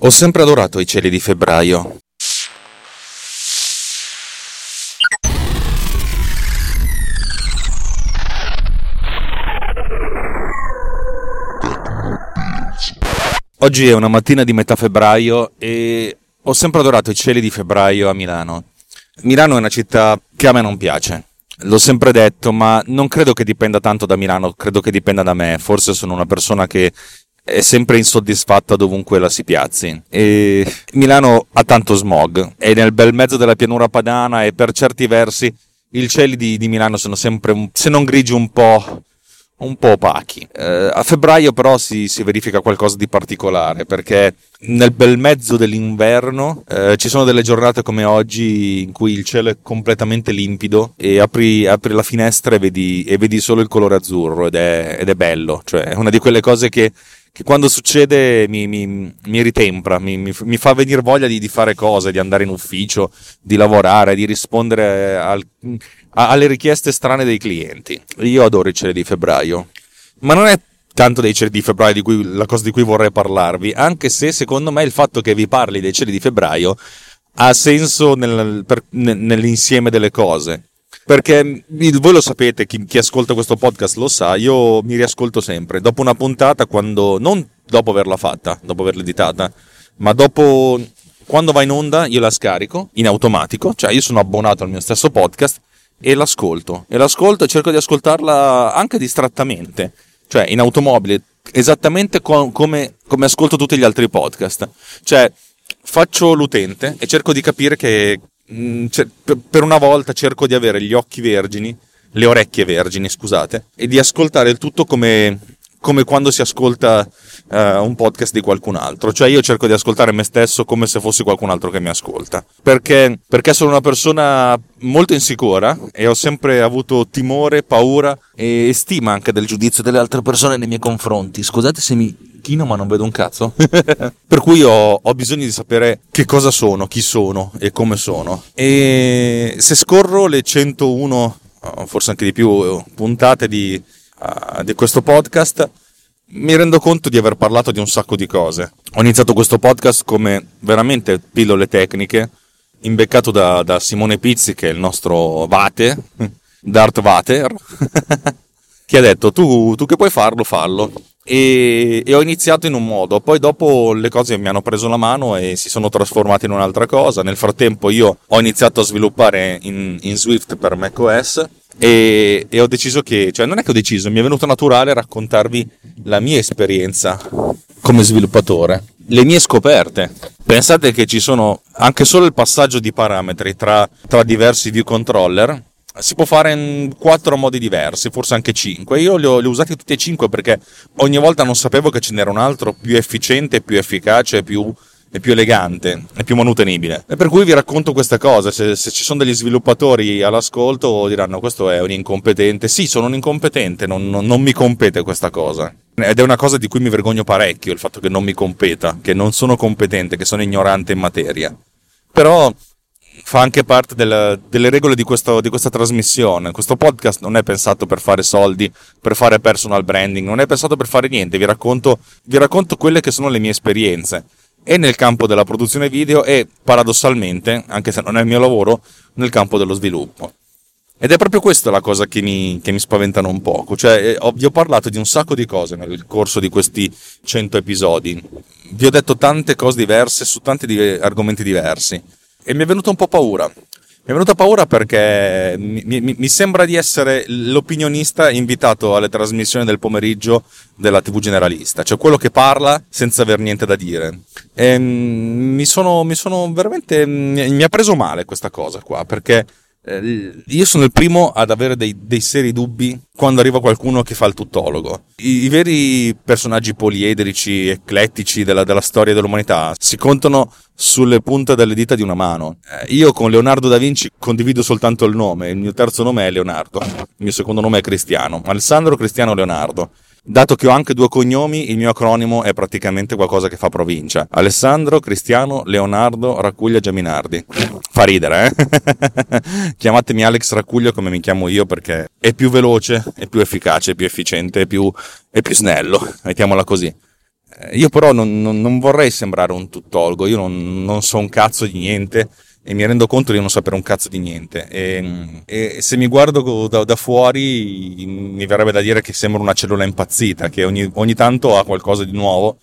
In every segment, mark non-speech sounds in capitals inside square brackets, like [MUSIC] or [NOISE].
Ho sempre adorato i cieli di febbraio. Oggi è una mattina di metà febbraio e ho sempre adorato i cieli di febbraio a Milano. Milano è una città che a me non piace. L'ho sempre detto, ma non credo che dipenda tanto da Milano, credo che dipenda da me. Forse sono una persona che è sempre insoddisfatta dovunque la si piazzi. E Milano ha tanto smog, è nel bel mezzo della pianura padana e per certi versi i cieli di, di Milano sono sempre, se non grigi, un po' un po' opachi. Eh, a febbraio però si, si, verifica qualcosa di particolare perché nel bel mezzo dell'inverno eh, ci sono delle giornate come oggi in cui il cielo è completamente limpido e apri, apri la finestra e vedi, e vedi, solo il colore azzurro ed è, ed è bello, cioè è una di quelle cose che che quando succede mi, mi, mi ritempra, mi, mi, fa venire voglia di, di, fare cose, di andare in ufficio, di lavorare, di rispondere al, alle richieste strane dei clienti. Io adoro i cieli di febbraio, ma non è tanto dei cieli di febbraio cui, la cosa di cui vorrei parlarvi, anche se secondo me il fatto che vi parli dei cieli di febbraio ha senso nel, per, nell'insieme delle cose. Perché voi lo sapete, chi, chi, ascolta questo podcast lo sa, io mi riascolto sempre. Dopo una puntata, quando, non dopo averla fatta, dopo averla editata, ma dopo quando va in onda io la scarico in automatico, cioè io sono abbonato al mio stesso podcast e l'ascolto. E l'ascolto e cerco di ascoltarla anche distrattamente, cioè in automobile, esattamente co- come, come ascolto tutti gli altri podcast. Cioè faccio l'utente e cerco di capire che mh, mm, per una volta cerco di avere gli occhi vergini, le orecchie vergini, scusate, e di ascoltare il tutto come come quando si ascolta uh, un podcast di qualcun altro. Cioè io cerco di ascoltare me stesso come se fossi qualcun altro che mi ascolta. Perché, perché sono una persona molto insicura e ho sempre avuto timore, paura e stima anche del giudizio delle altre persone nei miei confronti. Scusate se mi chino ma non vedo un cazzo. [LAUGHS] per cui ho, ho bisogno di sapere che cosa sono, chi sono e come sono. E se scorro le 101, forse anche di più, puntate di uh, di questo podcast, mi rendo conto di aver parlato di un sacco di cose. Ho iniziato questo podcast come veramente pillole tecniche, imbeccato da, da Simone Pizzi, che è il nostro Vate, [LAUGHS] Darth Vater, [LAUGHS] che ha detto tu, tu che puoi farlo, fallo. E, e, ho iniziato in un modo, poi dopo le cose mi hanno preso la mano e si sono trasformate in un'altra cosa. Nel frattempo io ho iniziato a sviluppare in, in Swift per macOS e, e, ho deciso che, cioè non è che ho deciso, mi è venuto naturale raccontarvi la mia esperienza come sviluppatore, le mie scoperte. Pensate che ci sono anche solo il passaggio di parametri tra, tra diversi view controller. Si può fare in quattro modi diversi, forse anche cinque. Io li ho, li ho usati tutti e cinque perché ogni volta non sapevo che ce n'era un altro più efficiente, più efficace, più, è più elegante, è più manutenibile. E per cui vi racconto queste cose. Se, se, ci sono degli sviluppatori all'ascolto diranno questo è un incompetente. Sì, sono un incompetente, non, non, non mi compete questa cosa. Ed è una cosa di cui mi vergogno parecchio, il fatto che non mi competa, che non sono competente, che sono ignorante in materia. Però fa anche parte del, delle regole di, questo, di, questa trasmissione. Questo podcast non è pensato per fare soldi, per fare personal branding, non è pensato per fare niente. Vi racconto, vi racconto quelle che sono le mie esperienze e nel campo della produzione video e paradossalmente, anche se non è il mio lavoro, nel campo dello sviluppo. Ed è proprio questa la cosa che mi, che mi spaventano un poco. Cioè, eh, ho, vi ho parlato di un sacco di cose nel corso di questi 100 episodi. Vi ho detto tante cose diverse su tanti di, argomenti diversi. E mi è venuta un po' paura. Mi è venuta paura perché mi, mi, mi, sembra di essere l'opinionista invitato alle trasmissioni del pomeriggio della TV generalista, cioè quello che parla senza aver niente da dire. E mi sono, mi sono veramente. Mi ha preso male questa cosa qua perché io sono il primo ad avere dei, dei, seri dubbi quando arriva qualcuno che fa il tuttologo. I, i veri personaggi poliedrici, eclettici della, della, storia dell'umanità si contano sulle punte delle dita di una mano. Eh, io con Leonardo da Vinci condivido soltanto il nome, il mio terzo nome è Leonardo, il mio secondo nome è Cristiano, Alessandro Cristiano Leonardo. Dato che ho anche due cognomi, il mio acronimo è praticamente qualcosa che fa provincia. Alessandro, Cristiano, Leonardo, Raccuglia, Giaminardi. Fa ridere, eh? [LAUGHS] Chiamatemi Alex Raccuglia come mi chiamo io perché è più veloce, è più efficace, è più efficiente, è più, è più snello, mettiamola così. Eh, io però non, non, non vorrei sembrare un tuttologo, io non, non so un cazzo di niente e mi rendo conto di non sapere un cazzo di niente. E, e se mi guardo da, da, fuori mi verrebbe da dire che sembra una cellula impazzita, che ogni, ogni tanto ha qualcosa di nuovo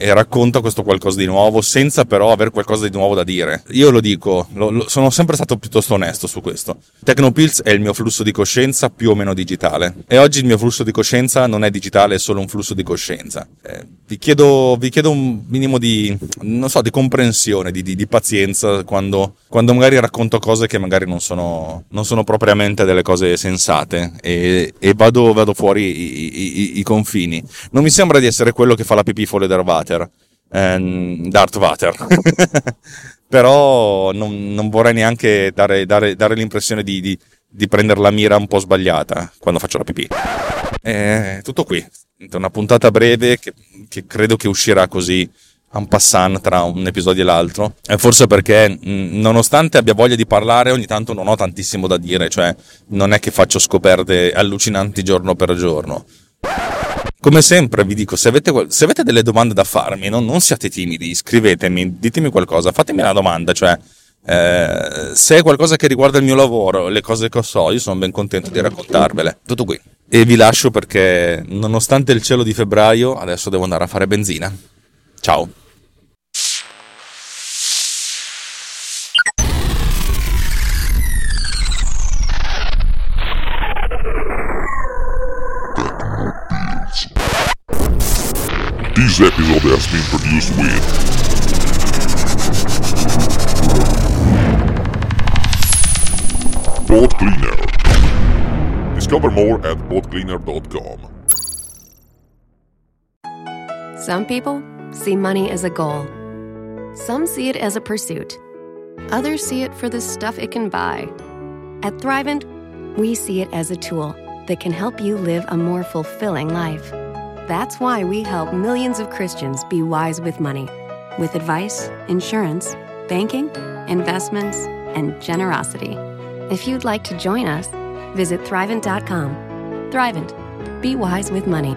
e racconta questo qualcosa di nuovo senza però avere qualcosa di nuovo da dire. Io lo dico, lo, lo, sono sempre stato piuttosto onesto su questo. Tecnopills è il mio flusso di coscienza più o meno digitale e oggi il mio flusso di coscienza non è digitale, è solo un flusso di coscienza. Eh, vi, chiedo, vi, chiedo, un minimo di, non so, di comprensione, di, di, di pazienza quando, quando, magari racconto cose che magari non sono, non sono propriamente delle cose sensate e, e vado, vado, fuori i, i, i, confini. Non mi sembra di essere quello che fa la pipì fuori dervata Vater, ehm, Darth Vater. [LAUGHS] Però non, non, vorrei neanche dare, dare, dare l'impressione di, di, di, prendere la mira un po' sbagliata quando faccio la pipì. È tutto qui. Una puntata breve che, che credo che uscirà così un passant tra un episodio e l'altro. E forse perché, nonostante abbia voglia di parlare, ogni tanto non ho tantissimo da dire, cioè non è che faccio scoperte allucinanti giorno per giorno. Come sempre vi dico, se avete, se avete delle domande da farmi, no? non siate timidi, scrivetemi, ditemi qualcosa, fatemi una domanda, cioè eh, se è qualcosa che riguarda il mio lavoro, le cose che so, io sono ben contento di raccontarvele. Tutto qui. E vi lascio perché, nonostante il cielo di febbraio, adesso devo andare a fare benzina. Ciao. This episode has been produced with Boat Cleaner. Discover more at boatcleaner.com. Some people see money as a goal. Some see it as a pursuit. Others see it for the stuff it can buy. At Thrivent, we see it as a tool that can help you live a more fulfilling life. That's why we help millions of Christians be wise with money with advice, insurance, banking, investments, and generosity. If you'd like to join us, visit Thrivent.com. Thrivent. Be wise with money.